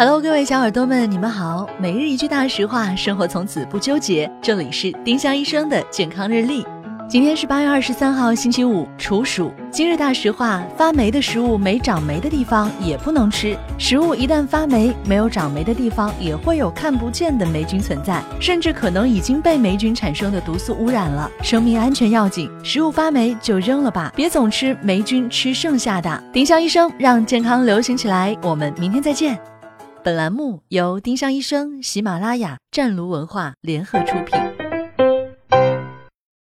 Hello，各位小耳朵们，你们好。每日一句大实话，生活从此不纠结。这里是丁香医生的健康日历。今天是八月二十三号，星期五，处暑。今日大实话：发霉的食物，没长霉的地方也不能吃。食物一旦发霉，没有长霉的地方也会有看不见的霉菌存在，甚至可能已经被霉菌产生的毒素污染了。生命安全要紧，食物发霉就扔了吧，别总吃霉菌吃剩下的。丁香医生让健康流行起来，我们明天再见。本栏目由丁香医生、喜马拉雅、湛庐文化联合出品。